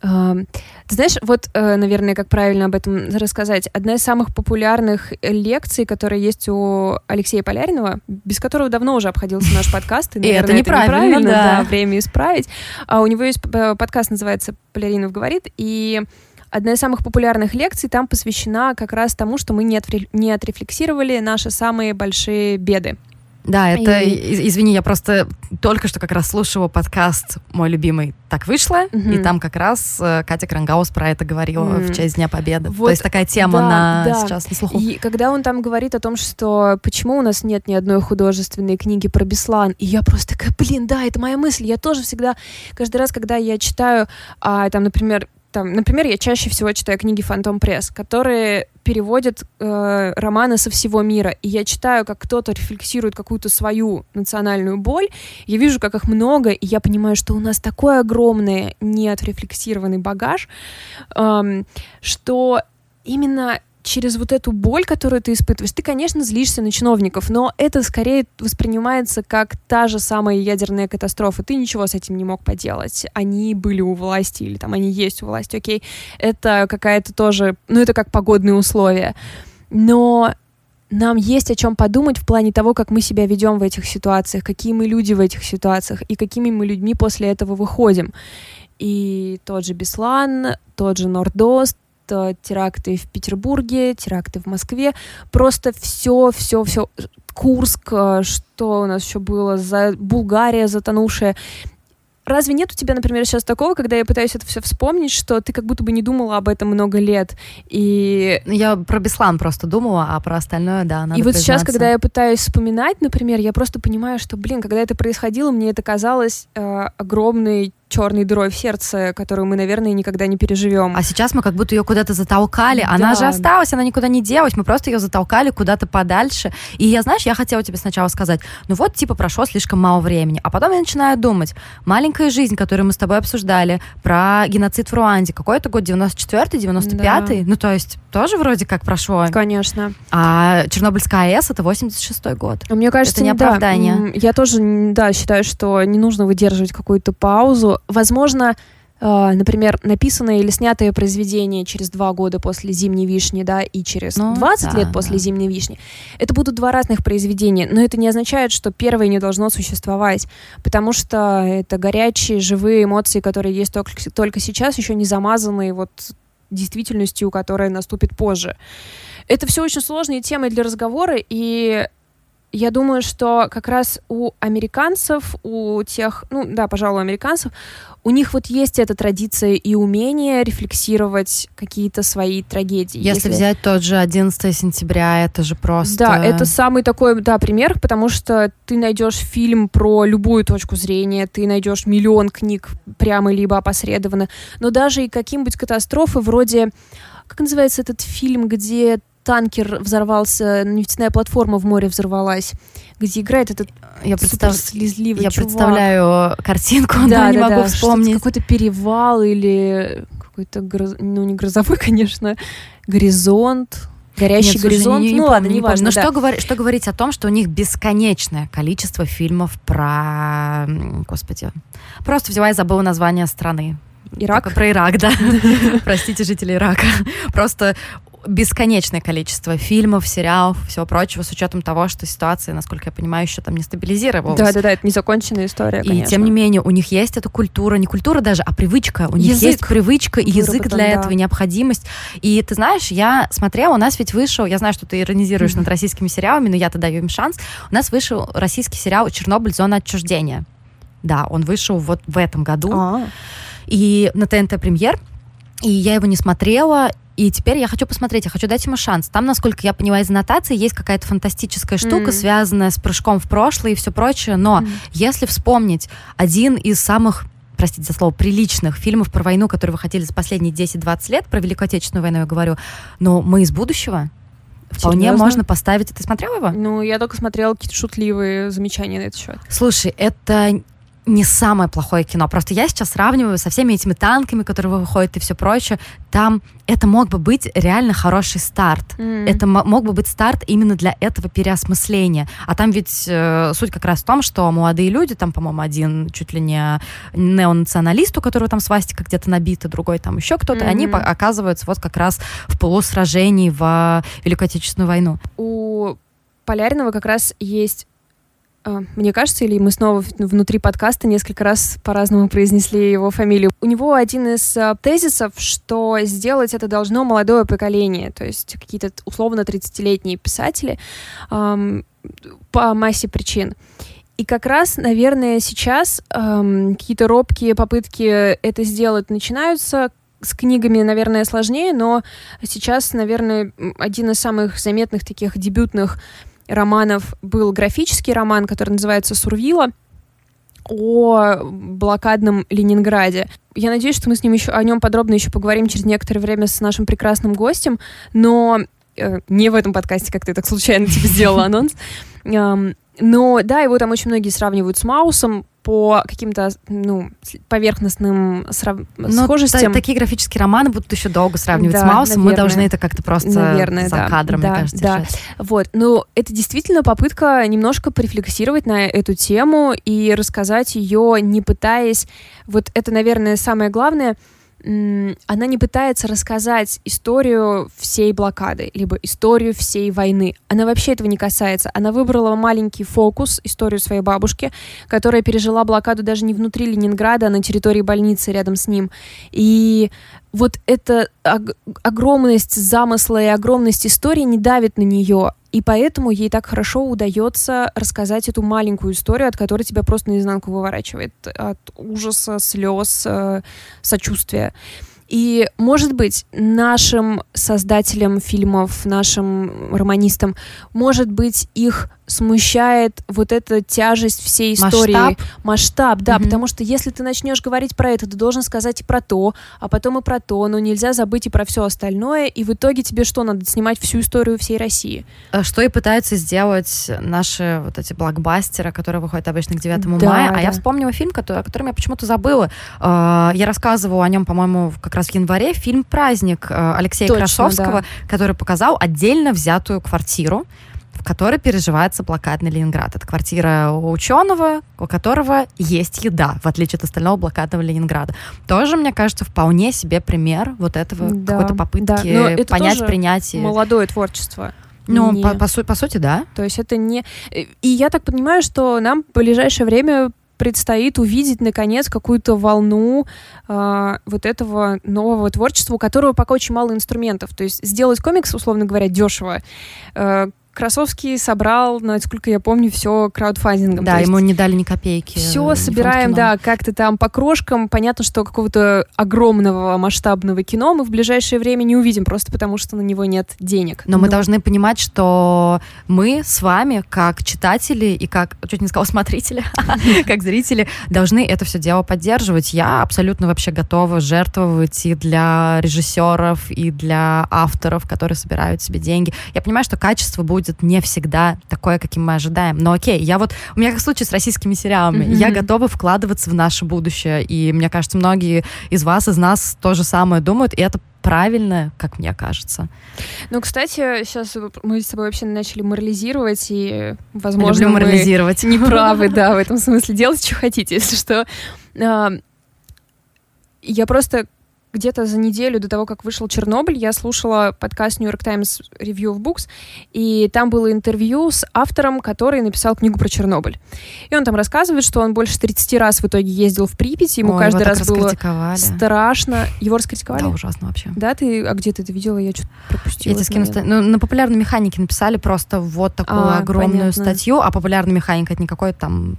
Speaker 1: ты знаешь, вот, э, наверное, как правильно об этом рассказать. Одна из самых популярных лекций, которая есть у Алексея Поляринова, без которого давно уже обходился наш подкаст.
Speaker 2: И, наверное, это неправильно, это неправильно да.
Speaker 1: да, время исправить. А у него есть э, подкаст, называется «Поляринов говорит», и одна из самых популярных лекций там посвящена как раз тому, что мы не отрефлексировали наши самые большие беды.
Speaker 2: Да, это, и... извини, я просто только что как раз слушала подкаст мой любимый «Так вышло», угу. и там как раз э, Катя Крангаус про это говорила mm. в честь Дня Победы. Вот, То есть такая тема да, на да. сейчас на слуху.
Speaker 1: И когда он там говорит о том, что почему у нас нет ни одной художественной книги про Беслан, и я просто такая, блин, да, это моя мысль. Я тоже всегда, каждый раз, когда я читаю, а, там, например, там, например, я чаще всего читаю книги Фантом Пресс, которые переводят э, романы со всего мира. И я читаю, как кто-то рефлексирует какую-то свою национальную боль. Я вижу, как их много, и я понимаю, что у нас такой огромный неотрефлексированный багаж, эм, что именно через вот эту боль, которую ты испытываешь, ты, конечно, злишься на чиновников, но это скорее воспринимается как та же самая ядерная катастрофа. Ты ничего с этим не мог поделать. Они были у власти или там они есть у власти, окей. Это какая-то тоже, ну это как погодные условия. Но нам есть о чем подумать в плане того, как мы себя ведем в этих ситуациях, какие мы люди в этих ситуациях и какими мы людьми после этого выходим. И тот же Беслан, тот же Нордост, теракты в Петербурге, теракты в Москве, просто все, все, все, Курск, э, что у нас еще было, за Булгария затонувшая. Разве нет у тебя, например, сейчас такого, когда я пытаюсь это все вспомнить, что ты как будто бы не думала об этом много лет? И...
Speaker 2: Я про Беслан просто думала, а про остальное, да, надо
Speaker 1: И вот
Speaker 2: признаться.
Speaker 1: сейчас, когда я пытаюсь вспоминать, например, я просто понимаю, что, блин, когда это происходило, мне это казалось э, огромной черной дырой в сердце, которую мы, наверное, никогда не переживем.
Speaker 2: А сейчас мы как будто ее куда-то затолкали. Да. Она же осталась, она никуда не делась. Мы просто ее затолкали куда-то подальше. И я, знаешь, я хотела тебе сначала сказать, ну вот, типа, прошло слишком мало времени. А потом я начинаю думать, маленькая жизнь, которую мы с тобой обсуждали, про геноцид в Руанде. Какой это год? 94-й, 95-й? Да. Ну, то есть, тоже вроде как прошло.
Speaker 1: Конечно.
Speaker 2: А Чернобыльская АЭС — это 86-й год.
Speaker 1: Мне кажется,
Speaker 2: это не оправдание.
Speaker 1: Да, я тоже, да, считаю, что не нужно выдерживать какую-то паузу возможно, Uh, например, написанное или снятое произведение через два года после «Зимней вишни», да, и через ну, 20 да, лет после да. «Зимней вишни», это будут два разных произведения, но это не означает, что первое не должно существовать, потому что это горячие, живые эмоции, которые есть только, только сейчас, еще не замазанные вот действительностью, которая наступит позже. Это все очень сложные темы для разговора, и я думаю, что как раз у американцев, у тех, ну да, пожалуй, американцев, у них вот есть эта традиция и умение рефлексировать какие-то свои трагедии.
Speaker 2: Если, если взять тот же 11 сентября, это же просто...
Speaker 1: Да, это самый такой, да, пример, потому что ты найдешь фильм про любую точку зрения, ты найдешь миллион книг прямо либо опосредованно, но даже и каким-нибудь катастрофы вроде... Как называется этот фильм, где танкер взорвался, нефтяная платформа в море взорвалась, где играет этот
Speaker 2: я представ...
Speaker 1: слезливый
Speaker 2: Я
Speaker 1: чувак.
Speaker 2: представляю картинку, но
Speaker 1: да,
Speaker 2: не
Speaker 1: да,
Speaker 2: могу
Speaker 1: да,
Speaker 2: вспомнить.
Speaker 1: Какой-то перевал или какой-то, гроз... ну не грозовой, конечно, горизонт, горящий
Speaker 2: Нет, слушай,
Speaker 1: горизонт.
Speaker 2: не- не
Speaker 1: ну
Speaker 2: помню,
Speaker 1: ладно,
Speaker 2: не
Speaker 1: неважно.
Speaker 2: помню. Но
Speaker 1: да.
Speaker 2: что, говор- что говорить о том, что у них бесконечное количество фильмов про... Господи. Просто взяла и забыла название страны.
Speaker 1: Ирак?
Speaker 2: Только Про Ирак, да. Простите, жители Ирака. Просто бесконечное количество фильмов, сериалов, всего прочего, с учетом того, что ситуация, насколько я понимаю, еще там не стабилизировалась.
Speaker 1: Да, да, да, это незаконченная история,
Speaker 2: И
Speaker 1: конечно.
Speaker 2: тем не менее, у них есть эта культура, не культура даже, а привычка. У них
Speaker 1: Язык.
Speaker 2: есть привычка и язык для
Speaker 1: да.
Speaker 2: этого, и необходимость. И ты знаешь, я смотрела, у нас ведь вышел, я знаю, что ты иронизируешь над российскими сериалами, но я-то даю им шанс. У нас вышел российский сериал «Чернобыль. Зона отчуждения». Да, он вышел вот в этом году.
Speaker 1: А,
Speaker 2: И на ТНТ премьер. И я его не смотрела. И теперь я хочу посмотреть, я хочу дать ему шанс. Там, насколько я понимаю из аннотации, есть какая-то фантастическая штука,
Speaker 1: Мгм.
Speaker 2: связанная с прыжком в прошлое и все прочее. Но
Speaker 1: Мгм.
Speaker 2: если вспомнить один из самых простите за слово, приличных фильмов про войну, которые выходили за последние 10-20 лет, про Великую Отечественную войну я говорю, но мы из будущего, вполне
Speaker 1: Серьезно?
Speaker 2: можно поставить... Ты смотрела его?
Speaker 1: Ну, я только смотрела какие-то шутливые замечания на этот счет.
Speaker 2: Слушай, это не самое плохое кино. Просто я сейчас сравниваю со всеми этими танками, которые выходят и все прочее. Там это мог бы быть реально хороший старт. Это мо- мог бы быть старт именно для этого переосмысления. А там ведь э, суть как раз в том, что молодые люди, там, по-моему, один чуть ли не неонационалист, у которого там свастика где-то набита, другой там еще кто-то, они
Speaker 1: Мгм.
Speaker 2: по- оказываются вот как раз в полусражении в Великую Отечественную войну.
Speaker 1: у Полярного как раз есть мне кажется, или мы снова внутри подкаста несколько раз по-разному произнесли его фамилию. У него один из а, тезисов, что сделать это должно молодое поколение, то есть какие-то условно 30-летние писатели ам, по массе причин. И как раз, наверное, сейчас ам, какие-то робкие попытки это сделать начинаются. С книгами, наверное, сложнее, но сейчас, наверное, один из самых заметных таких дебютных романов был графический роман, который называется «Сурвила», о блокадном Ленинграде. Я надеюсь, что мы с ним еще о нем подробно еще поговорим через некоторое время с нашим прекрасным гостем, но э, не в этом подкасте, как ты так случайно тебе сделала анонс. Но да, его там очень многие сравнивают с Маусом по каким-то ну, поверхностным срав-
Speaker 2: Но
Speaker 1: схожестям.
Speaker 2: та- такие графические романы будут еще долго сравнивать
Speaker 1: Да,
Speaker 2: с Маусом. Мы
Speaker 1: наверное.
Speaker 2: должны это как-то просто
Speaker 1: Наверное,
Speaker 2: за
Speaker 1: да.
Speaker 2: кадром, мне
Speaker 1: Да,
Speaker 2: кажется,
Speaker 1: да.
Speaker 2: решать.
Speaker 1: Вот, но это действительно попытка немножко порефлексировать на эту тему и рассказать ее, не пытаясь, вот это, наверное, самое главное, она не пытается рассказать историю всей блокады, либо историю всей войны. Она вообще этого не касается. Она выбрала маленький фокус, историю своей бабушки, которая пережила блокаду даже не внутри Ленинграда, а на территории больницы рядом с ним. И вот эта ог- огромность замысла и огромность истории не давит на нее. И поэтому ей так хорошо удается рассказать эту маленькую историю, от которой тебя просто наизнанку выворачивает. От ужаса, слез, э, сочувствия. И, может быть, нашим создателям фильмов, нашим романистам, может быть, их смущает вот эта тяжесть всей истории.
Speaker 2: Масштаб?
Speaker 1: Масштаб, да,
Speaker 2: Мгм.
Speaker 1: потому что если ты начнешь говорить про это, ты должен сказать и про то, а потом и про то, но нельзя забыть и про все остальное, и в итоге тебе что, надо снимать всю историю всей России?
Speaker 2: Э, Что и пытаются сделать наши вот эти блокбастеры, которые выходят обычно к 9
Speaker 1: Да,
Speaker 2: мая. А
Speaker 1: да.
Speaker 2: я вспомнила фильм, который, о котором я почему-то забыла. Э, Я рассказывала о нем, по-моему, как раз в январе. Фильм «Праздник» э, Алексея
Speaker 1: Точно,
Speaker 2: Красовского, который показал отдельно взятую квартиру, в которой переживается блокадный Ленинград. Это квартира у ученого, у которого есть еда, в отличие от остального блокадного Ленинграда. Тоже, мне кажется, вполне себе пример вот этого
Speaker 1: Да,
Speaker 2: какой-то
Speaker 1: да.
Speaker 2: попытки
Speaker 1: Но это
Speaker 2: понять, принять. и-
Speaker 1: Молодое творчество.
Speaker 2: Ну,
Speaker 1: Не-
Speaker 2: по, по су- по сути, да.
Speaker 1: То есть это не... И я так понимаю, что нам в ближайшее время предстоит увидеть, наконец, какую-то волну э, вот этого нового творчества, у которого пока очень мало инструментов. То есть сделать комикс, условно говоря, дешево, э, Красовский собрал, насколько я помню, все краудфандингом.
Speaker 2: Да, ему не дали ни копейки.
Speaker 1: Все собираем, да, как-то там по крошкам. Понятно, что какого-то огромного масштабного кино мы в ближайшее время не увидим, просто потому что на него нет денег.
Speaker 2: Но, Но... мы должны понимать, что мы с вами, как читатели и как, чуть не сказала, смотрители, как зрители, должны это все дело поддерживать. Я абсолютно вообще готова жертвовать и для режиссеров, и для авторов, которые собирают себе деньги. Я понимаю, что качество будет будет не всегда такое, каким мы ожидаем. Но окей, я вот, у меня как случай с российскими сериалами, mm-hmm. я готова вкладываться в наше будущее, и мне кажется, многие из вас, из нас то же самое думают, и это правильно, как мне кажется.
Speaker 1: Ну, кстати, сейчас мы с тобой вообще начали морализировать, и, возможно,
Speaker 2: Люблю морализировать.
Speaker 1: мы не правы, да, в этом смысле. Делать, что хотите, если что. А, я просто где-то за неделю до того, как вышел Чернобыль, я слушала подкаст New York Times Review of Books, и там было интервью с автором, который написал книгу про Чернобыль. И он там рассказывает, что он больше 30 раз в итоге ездил в Припять, ему Ой, каждый раз было страшно. Его раскритиковали?
Speaker 2: Да, ужасно вообще.
Speaker 1: Да, ты, а где ты это видела? Я что-то пропустила.
Speaker 2: Я тебе скину, ну, на популярной механике написали просто вот такую а, огромную понятно. статью, а популярная механика это не какой там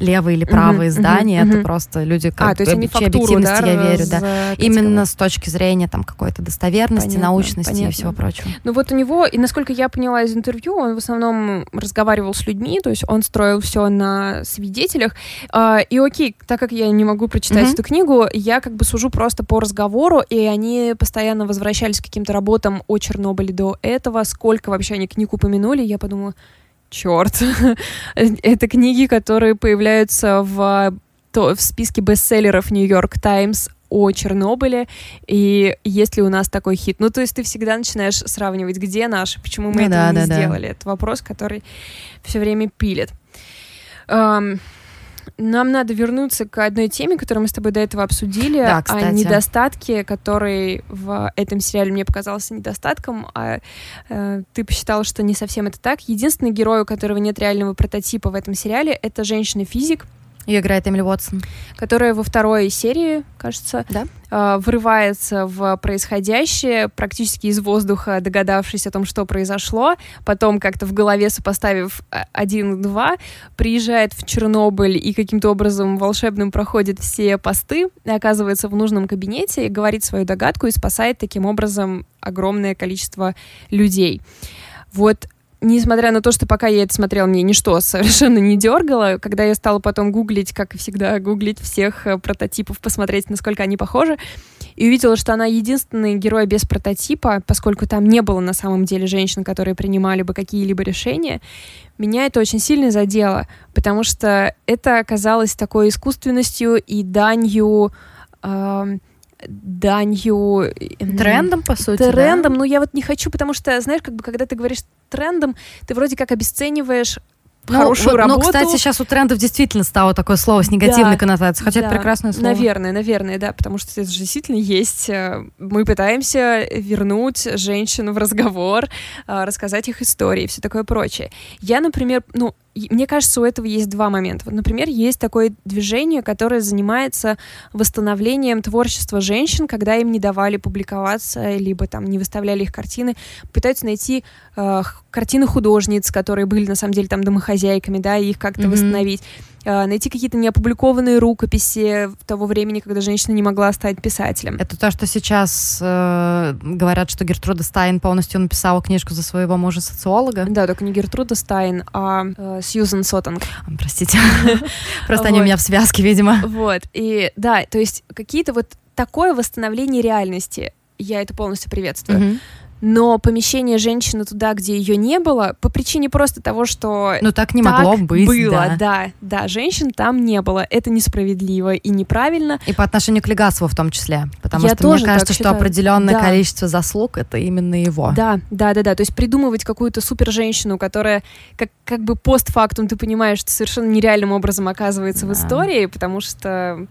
Speaker 2: левые или правые uh-huh, это просто люди как
Speaker 1: а, то есть они фактуру, да,
Speaker 2: я верю, да. Именно с точки зрения там какой-то достоверности, научности и всего прочего.
Speaker 1: Ну вот у него, и насколько я поняла из интервью, он в основном разговаривал с людьми, то есть он строил все на свидетелях. А, и окей, так как я не могу прочитать эту книгу, я как бы сужу просто по разговору, и они постоянно возвращались к каким-то работам о Чернобыле до этого, сколько вообще они книг упомянули, я подумала, черт. Это книги, которые появляются в, то, в списке бестселлеров Нью-Йорк Таймс о Чернобыле, и есть ли у нас такой хит. Ну, то есть ты всегда начинаешь сравнивать, где наш, почему мы ну, этого да, не да, сделали. Да. Это вопрос, который все время пилит. Um, нам надо вернуться к одной теме, которую мы с тобой до этого обсудили,
Speaker 2: да, кстати.
Speaker 1: о недостатке, который в этом сериале мне показался недостатком, а э, ты посчитала, что не совсем это так. Единственный герой, у которого нет реального прототипа в этом сериале, это женщина-физик,
Speaker 2: ее играет Эмили Уотсон.
Speaker 1: Которая во второй серии, кажется,
Speaker 2: да?
Speaker 1: э, врывается в происходящее, практически из воздуха, догадавшись о том, что произошло. Потом как-то в голове сопоставив а, один-два, приезжает в Чернобыль и каким-то образом волшебным проходит все посты, и оказывается в нужном кабинете, и говорит свою догадку и спасает таким образом огромное количество людей. Вот несмотря на то, что пока я это смотрела, мне ничто совершенно не дергало, когда я стала потом гуглить, как и всегда, гуглить всех э, прототипов, посмотреть, насколько они похожи, и увидела, что она единственный герой без прототипа, поскольку там не было на самом деле женщин, которые принимали бы какие-либо решения, меня это очень сильно задело, потому что это оказалось такой искусственностью и данью... Э, данью...
Speaker 2: Трендом, по сути,
Speaker 1: Трендом, да? ну я вот не хочу, потому что, знаешь, как бы, когда ты говоришь трендом, ты вроде как обесцениваешь ну, хорошую вот, работу.
Speaker 2: Ну, кстати, сейчас у трендов действительно стало такое слово с негативной да, коннотацией, хотя да, это прекрасное слово.
Speaker 1: Наверное, наверное, да, потому что это же действительно есть. Э, мы пытаемся вернуть женщин в разговор, э, рассказать их истории и все такое прочее. Я, например, ну, мне кажется, у этого есть два момента. Вот, например, есть такое движение, которое занимается восстановлением творчества женщин, когда им не давали публиковаться, либо там не выставляли их картины, пытаются найти э, картины художниц, которые были на самом деле там домохозяйками, да, и их как-то mm-hmm. восстановить. Э, найти какие-то неопубликованные рукописи того времени, когда женщина не могла стать писателем.
Speaker 2: Это то, что сейчас э, говорят, что Гертруда Стайн полностью написала книжку за своего мужа-социолога.
Speaker 1: Да, только не Гертруда Стайн, а э, Сьюзен Соттинг.
Speaker 2: Простите. Просто они у меня в связке, видимо.
Speaker 1: Вот, и да, то есть какие-то вот такое восстановление реальности, я это полностью приветствую но помещение женщины туда, где ее не было, по причине просто того, что...
Speaker 2: Ну так не так могло быть,
Speaker 1: было,
Speaker 2: да.
Speaker 1: да. Да, женщин там не было. Это несправедливо и неправильно.
Speaker 2: И по отношению к Легасову в том числе. Потому Я что мне кажется, что определенное да. количество заслуг — это именно его.
Speaker 1: Да, да, да, да. То есть придумывать какую-то супер женщину, которая как, как бы постфактум ты понимаешь, что совершенно нереальным образом оказывается да. в истории, потому что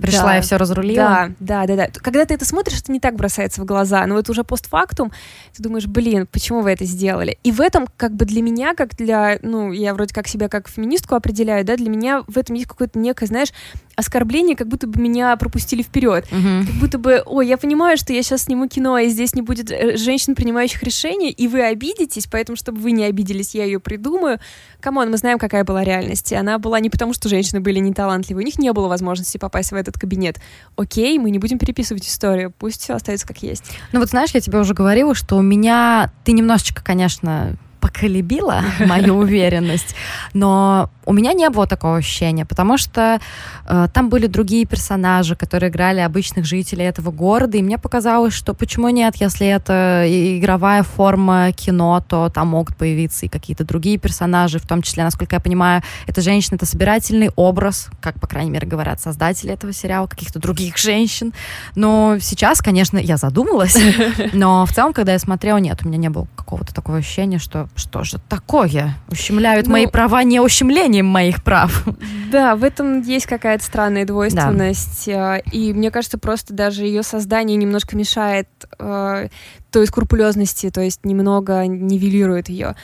Speaker 2: пришла
Speaker 1: да,
Speaker 2: и все разрулила.
Speaker 1: Да, да, да, да. Когда ты это смотришь, это не так бросается в глаза, но вот уже постфактум ты думаешь, блин, почему вы это сделали? И в этом как бы для меня, как для, ну, я вроде как себя как феминистку определяю, да, для меня в этом есть какое-то некое, знаешь, оскорбление, как будто бы меня пропустили вперед.
Speaker 2: Мгм.
Speaker 1: Как будто бы, ой, я понимаю, что я сейчас сниму кино, и здесь не будет э, женщин, принимающих решения, и вы обидитесь, поэтому, чтобы вы не обиделись, я ее придумаю. Come on, мы знаем, какая была реальность. И она была не потому, что женщины были неталантливы, у них не было возможности попасть в этот кабинет. Окей, мы не будем переписывать историю, пусть все остается как есть.
Speaker 2: Ну вот знаешь, я тебе уже говорила, что у меня... Ты немножечко, конечно, поколебила мою уверенность, но у меня не было такого ощущения, потому что э, там были другие персонажи, которые играли обычных жителей этого города, и мне показалось, что почему нет, если это игровая форма кино, то там могут появиться и какие-то другие персонажи, в том числе, насколько я понимаю, эта женщина — это собирательный образ, как, по крайней мере, говорят создатели этого сериала, каких-то других женщин. Но сейчас, конечно, я задумалась, но в целом, когда я смотрела, нет, у меня не было какого-то такого ощущения, что что же такое? Ущемляют
Speaker 1: Ну,
Speaker 2: мои права не ущемлением моих прав.
Speaker 1: Да, в этом есть какая-то странная двойственность. э, И мне кажется, просто даже ее создание немножко мешает э, той скрупулезности, то есть немного нивелирует ее.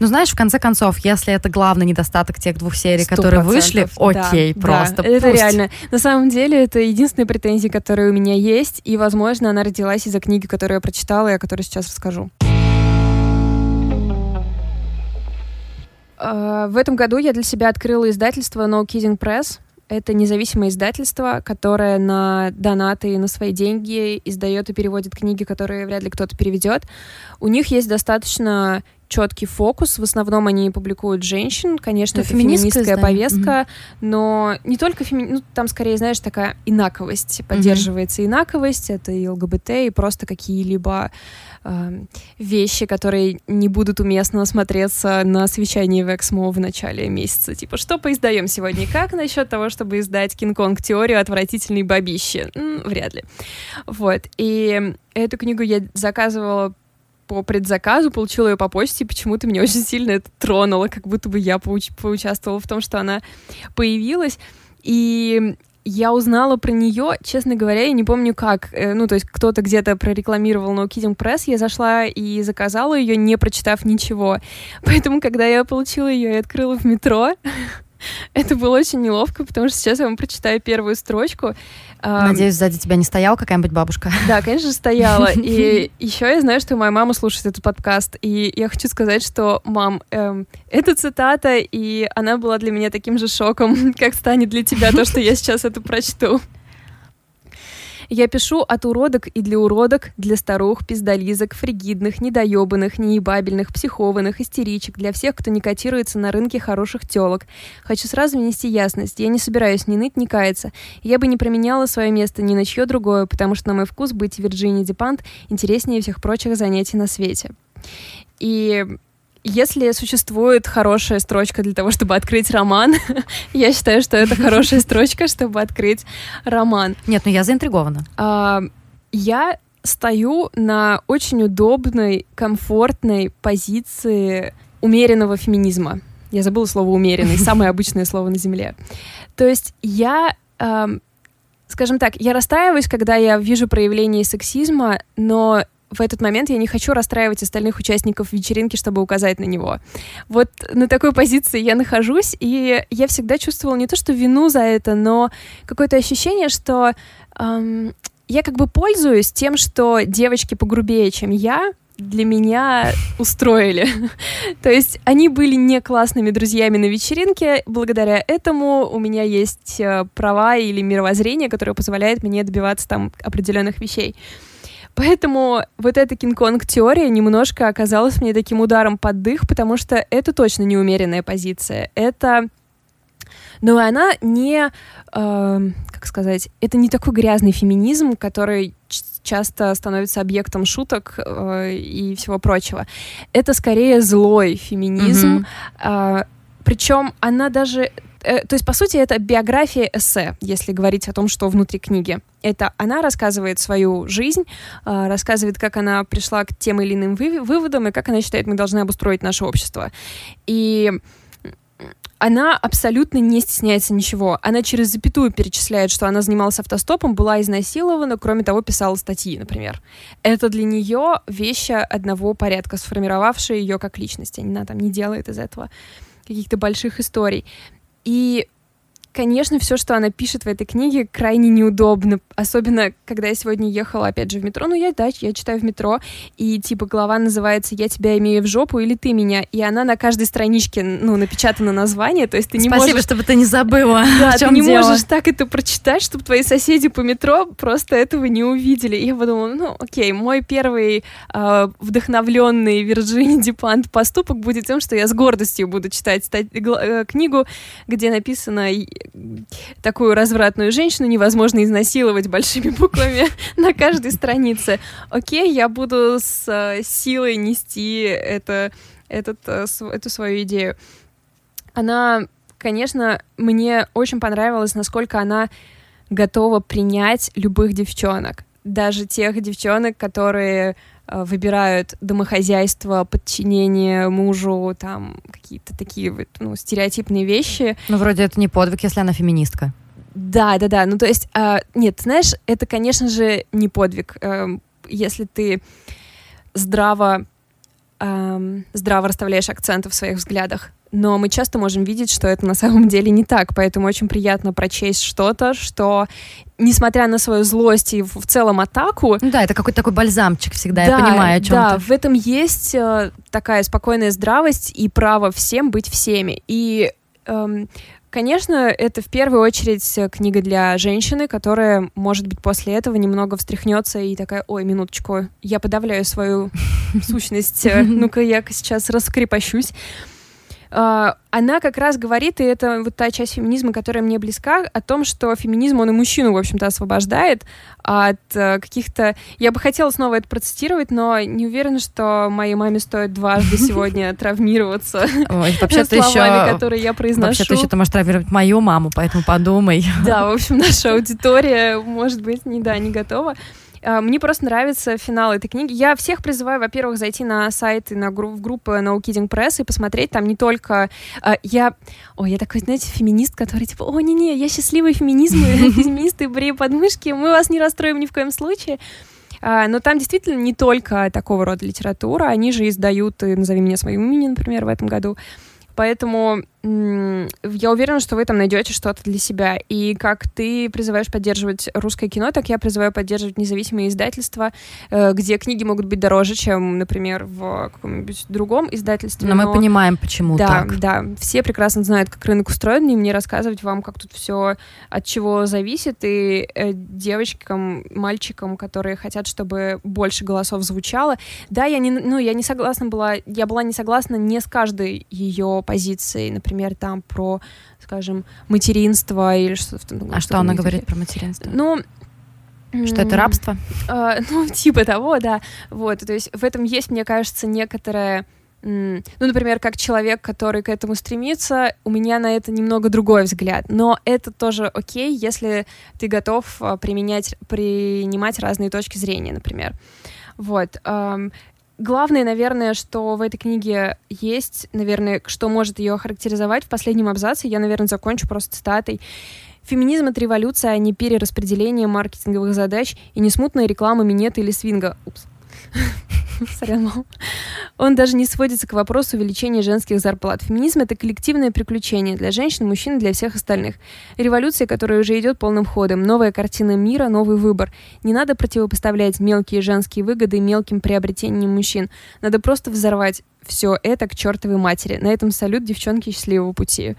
Speaker 2: Ну, знаешь, в конце концов, если это главный недостаток тех двух серий, которые вышли, окей,
Speaker 1: да,
Speaker 2: просто
Speaker 1: да, это
Speaker 2: пусть.
Speaker 1: реально. На самом деле, это единственная претензия, которая у меня есть, и, возможно, она родилась из-за книги, которую я прочитала и о которой сейчас расскажу. В этом году я для себя открыла издательство No Kidding Press. Это независимое издательство, которое на донаты и на свои деньги издает и переводит книги, которые вряд ли кто-то переведет. У них есть достаточно четкий фокус. В основном они публикуют женщин. Конечно,
Speaker 2: Это
Speaker 1: это
Speaker 2: феминистское
Speaker 1: феминистская
Speaker 2: издание.
Speaker 1: повестка, но не только феми... ну, там скорее, знаешь, такая инаковость. Поддерживается инаковость. Это и ЛГБТ, и просто какие-либо эм, вещи, которые не будут уместно смотреться на совещании в Эксмо в начале месяца. Типа, что поиздаем сегодня? Как насчет того, чтобы издать Кинг-Конг теорию отвратительной бабищи? М, вряд ли. Вот. И эту книгу я заказывала по предзаказу, получила ее по почте, и почему-то меня очень сильно это тронуло, как будто бы я поуч- поучаствовала в том, что она появилась. И я узнала про нее, честно говоря, я не помню как. Э, Ну, то есть кто-то где-то прорекламировал No Kidding Press, я зашла и заказала ее, не прочитав ничего. Поэтому, когда я получила ее и открыла в метро, это было очень неловко, потому что сейчас я вам прочитаю первую строчку.
Speaker 2: Надеюсь, сзади тебя не стояла какая-нибудь бабушка.
Speaker 1: да, конечно, стояла. И еще я знаю, что моя мама слушает этот подкаст. И я хочу сказать, что, мам, эм, это цитата, и она была для меня таким же шоком, как станет для тебя то, что я сейчас это прочту. Я пишу от уродок и для уродок, для старух, пиздолизок, фригидных, недоебанных, неебабельных, психованных, истеричек, для всех, кто не котируется на рынке хороших телок. Хочу сразу внести ясность. Я не собираюсь ни ныть, ни каяться. Я бы не променяла свое место ни на чье другое, потому что, на мой вкус, быть Вирджинией Депант интереснее всех прочих занятий на свете. И если существует хорошая строчка для того, чтобы открыть роман, я считаю, что это хорошая строчка, чтобы открыть роман.
Speaker 2: Нет, ну я заинтригована.
Speaker 1: А, я стою на очень удобной, комфортной позиции умеренного феминизма. Я забыла слово умеренный, самое обычное слово на Земле. То есть я, скажем так, я расстраиваюсь, когда я вижу проявление сексизма, но в этот момент я не хочу расстраивать остальных участников вечеринки, чтобы указать на него. Вот на такой позиции я нахожусь, и я всегда чувствовала не то, что вину за это, но какое-то ощущение, что ам, я как бы пользуюсь тем, что девочки погрубее, чем я, для меня устроили. То есть они были не классными друзьями на вечеринке. Благодаря этому у меня есть э, права или мировоззрение, которое позволяет мне добиваться там определенных вещей. Поэтому вот эта Кинг-Конг-теория немножко оказалась мне таким ударом под дых, потому что это точно неумеренная позиция. Это... Но она не... э, как сказать? Это не такой грязный феминизм, который часто становится объектом шуток э, и всего прочего. Это скорее злой феминизм.
Speaker 2: Мгм.
Speaker 1: А, причем она даже... э, То есть, по сути, это биография эссе, если говорить о том, что внутри книги. Это она рассказывает свою жизнь, а, рассказывает, как она пришла к тем или иным вы- выводам и как она считает, мы должны обустроить наше общество. И она абсолютно не стесняется ничего. Она через запятую перечисляет, что она занималась автостопом, была изнасилована, кроме того, писала статьи, например. Это для нее вещи одного порядка, сформировавшие ее как личность. Она там не делает из этого каких-то больших историй. И Конечно, все, что она пишет в этой книге, крайне неудобно. Особенно, когда я сегодня ехала, опять же, в метро. Ну, я, да, я читаю в метро, и, типа, глава называется «Я тебя имею в жопу» или «Ты меня». И она на каждой страничке, ну, напечатано название, то есть ты не
Speaker 2: Спасибо,
Speaker 1: можешь...
Speaker 2: чтобы ты не забыла.
Speaker 1: Да, ты не
Speaker 2: дело.
Speaker 1: можешь так это прочитать, чтобы твои соседи по метро просто этого не увидели. И я подумала, ну, окей, мой первый э, вдохновленный Вирджини Дипант поступок будет тем, что я с гордостью буду читать стать, гла- э, книгу, где написано такую развратную женщину невозможно изнасиловать большими буквами на каждой странице. Окей, я буду с э, силой нести это, этот, э, эту свою идею. Она, конечно, мне очень понравилось, насколько она готова принять любых девчонок. Даже тех девчонок, которые э, выбирают домохозяйство, подчинение мужу, там какие-то такие вот, ну, стереотипные вещи.
Speaker 2: Ну, вроде это не подвиг, если она феминистка.
Speaker 1: Да, да, да. Ну, то есть, а, нет, знаешь, это, конечно же, не подвиг. Эм, если ты здраво, эм, здраво расставляешь акценты в своих взглядах. Но мы часто можем видеть, что это на самом деле не так. Поэтому очень приятно прочесть что-то, что, несмотря на свою злость и в целом атаку,
Speaker 2: Ну да, это какой-то такой бальзамчик всегда, я понимаю, о чем
Speaker 1: да,
Speaker 2: ты.
Speaker 1: в этом есть э, такая спокойная здравость и право всем быть всеми. И, эм, конечно, это в первую очередь э, книга для женщины, которая, может быть, после этого немного встряхнется и такая, ой, минуточку, я подавляю свою сущность, э, ну-ка я сейчас раскрепощусь. А, Она как раз говорит, и это вот та часть феминизма, которая мне близка, о том, что феминизм, он и мужчину, в общем-то, освобождает от э, каких-то... Я бы хотела снова это процитировать, но не уверена, что моей маме стоит дважды сегодня травмироваться
Speaker 2: Ой, вообще-то
Speaker 1: словами,
Speaker 2: еще...
Speaker 1: которые я произношу.
Speaker 2: Вообще-то еще ты можешь травмировать мою маму, поэтому подумай.
Speaker 1: Да, в общем, наша аудитория, может быть, не, да, не готова. А, Мне просто нравится финал этой книги. Я всех призываю, во-первых, зайти на сайт и на гру- в группы No Kidding Press и посмотреть там не только... а, Я... Ой, я такой, знаете, феминист, который типа, о, не-не, я счастливый феминизм, феминисты, брею подмышки, мы вас не расстроим ни в коем случае. А, Но там действительно не только такого рода литература, они же издают «Назови меня своим именем», например, в этом году. Поэтому я уверена, что вы там найдете что-то для себя. И как ты призываешь поддерживать русское кино, так я призываю поддерживать независимые издательства, э, где книги могут быть дороже, чем, например, в каком-нибудь другом издательстве.
Speaker 2: Но мы понимаем, почему
Speaker 1: да,
Speaker 2: так.
Speaker 1: да, все прекрасно знают, как рынок устроен, и мне рассказывать вам, как тут все от чего зависит, и э, девочкам, мальчикам, которые хотят, чтобы больше голосов звучало. Да, я не, ну, я не согласна была, я была не согласна не с каждой ее позицией, например, там про, скажем, материнство или что-то.
Speaker 2: А что она говорит
Speaker 1: духе.
Speaker 2: про материнство?
Speaker 1: Ну,
Speaker 2: Что это рабство?
Speaker 1: а, ну, типа того, да. Вот, то есть в этом есть, мне кажется, некоторая... м, Ну, например, как человек, который к этому стремится, у меня на это немного другой взгляд. Но это тоже окей, если ты готов а, применять, принимать разные точки зрения, например. Вот. Главное, наверное, что в этой книге есть, наверное, что может ее характеризовать в последнем абзаце, я, наверное, закончу просто цитатой. Феминизм — это революция, а не перераспределение маркетинговых задач и не смутная реклама минета или свинга. Упс. Сорян, мам. Он даже не сводится к вопросу увеличения женских зарплат. Феминизм — это коллективное приключение для женщин, мужчин и для всех остальных. Революция, которая уже идет полным ходом. Новая картина мира, новый выбор. Не надо противопоставлять мелкие женские выгоды мелким приобретениям мужчин. Надо просто взорвать все это к чертовой матери. На этом салют, девчонки, счастливого пути.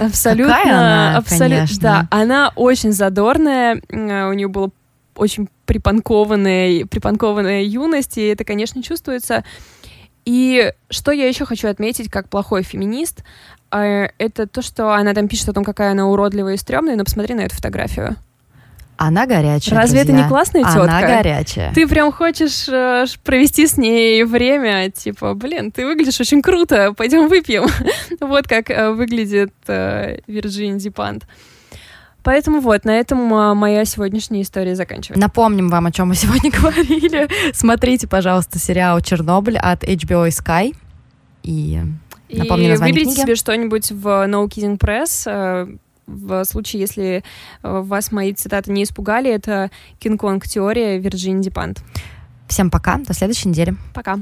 Speaker 1: абсолютно,
Speaker 2: какая она,
Speaker 1: абсолютно,
Speaker 2: конечно.
Speaker 1: да, она очень задорная, э, у нее было очень припанкованная, припанкованная юность, и это, конечно, чувствуется. И что я еще хочу отметить как плохой феминист, э, это то, что она там пишет о том, какая она уродливая и стрёмная, но посмотри на эту фотографию.
Speaker 2: Она горячая,
Speaker 1: Разве это
Speaker 2: друзья.
Speaker 1: не классная тетка?
Speaker 2: Она горячая.
Speaker 1: Ты прям хочешь э, провести с ней время, типа, блин, ты выглядишь очень круто, пойдем выпьем. вот как э, выглядит э, Вирджин Дипант. Поэтому вот, на этом э, моя сегодняшняя история заканчивается.
Speaker 2: Напомним вам, о чем мы сегодня говорили. Смотрите, пожалуйста, сериал «Чернобыль» от HBO Sky. И Напомню название
Speaker 1: выберите
Speaker 2: книги.
Speaker 1: себе что-нибудь в No Kidding Press. э, В случае, если э, вас мои цитаты не испугали, это Кинг-Конг теория Вирджини Дипант.
Speaker 2: Всем пока, до следующей недели.
Speaker 1: Пока.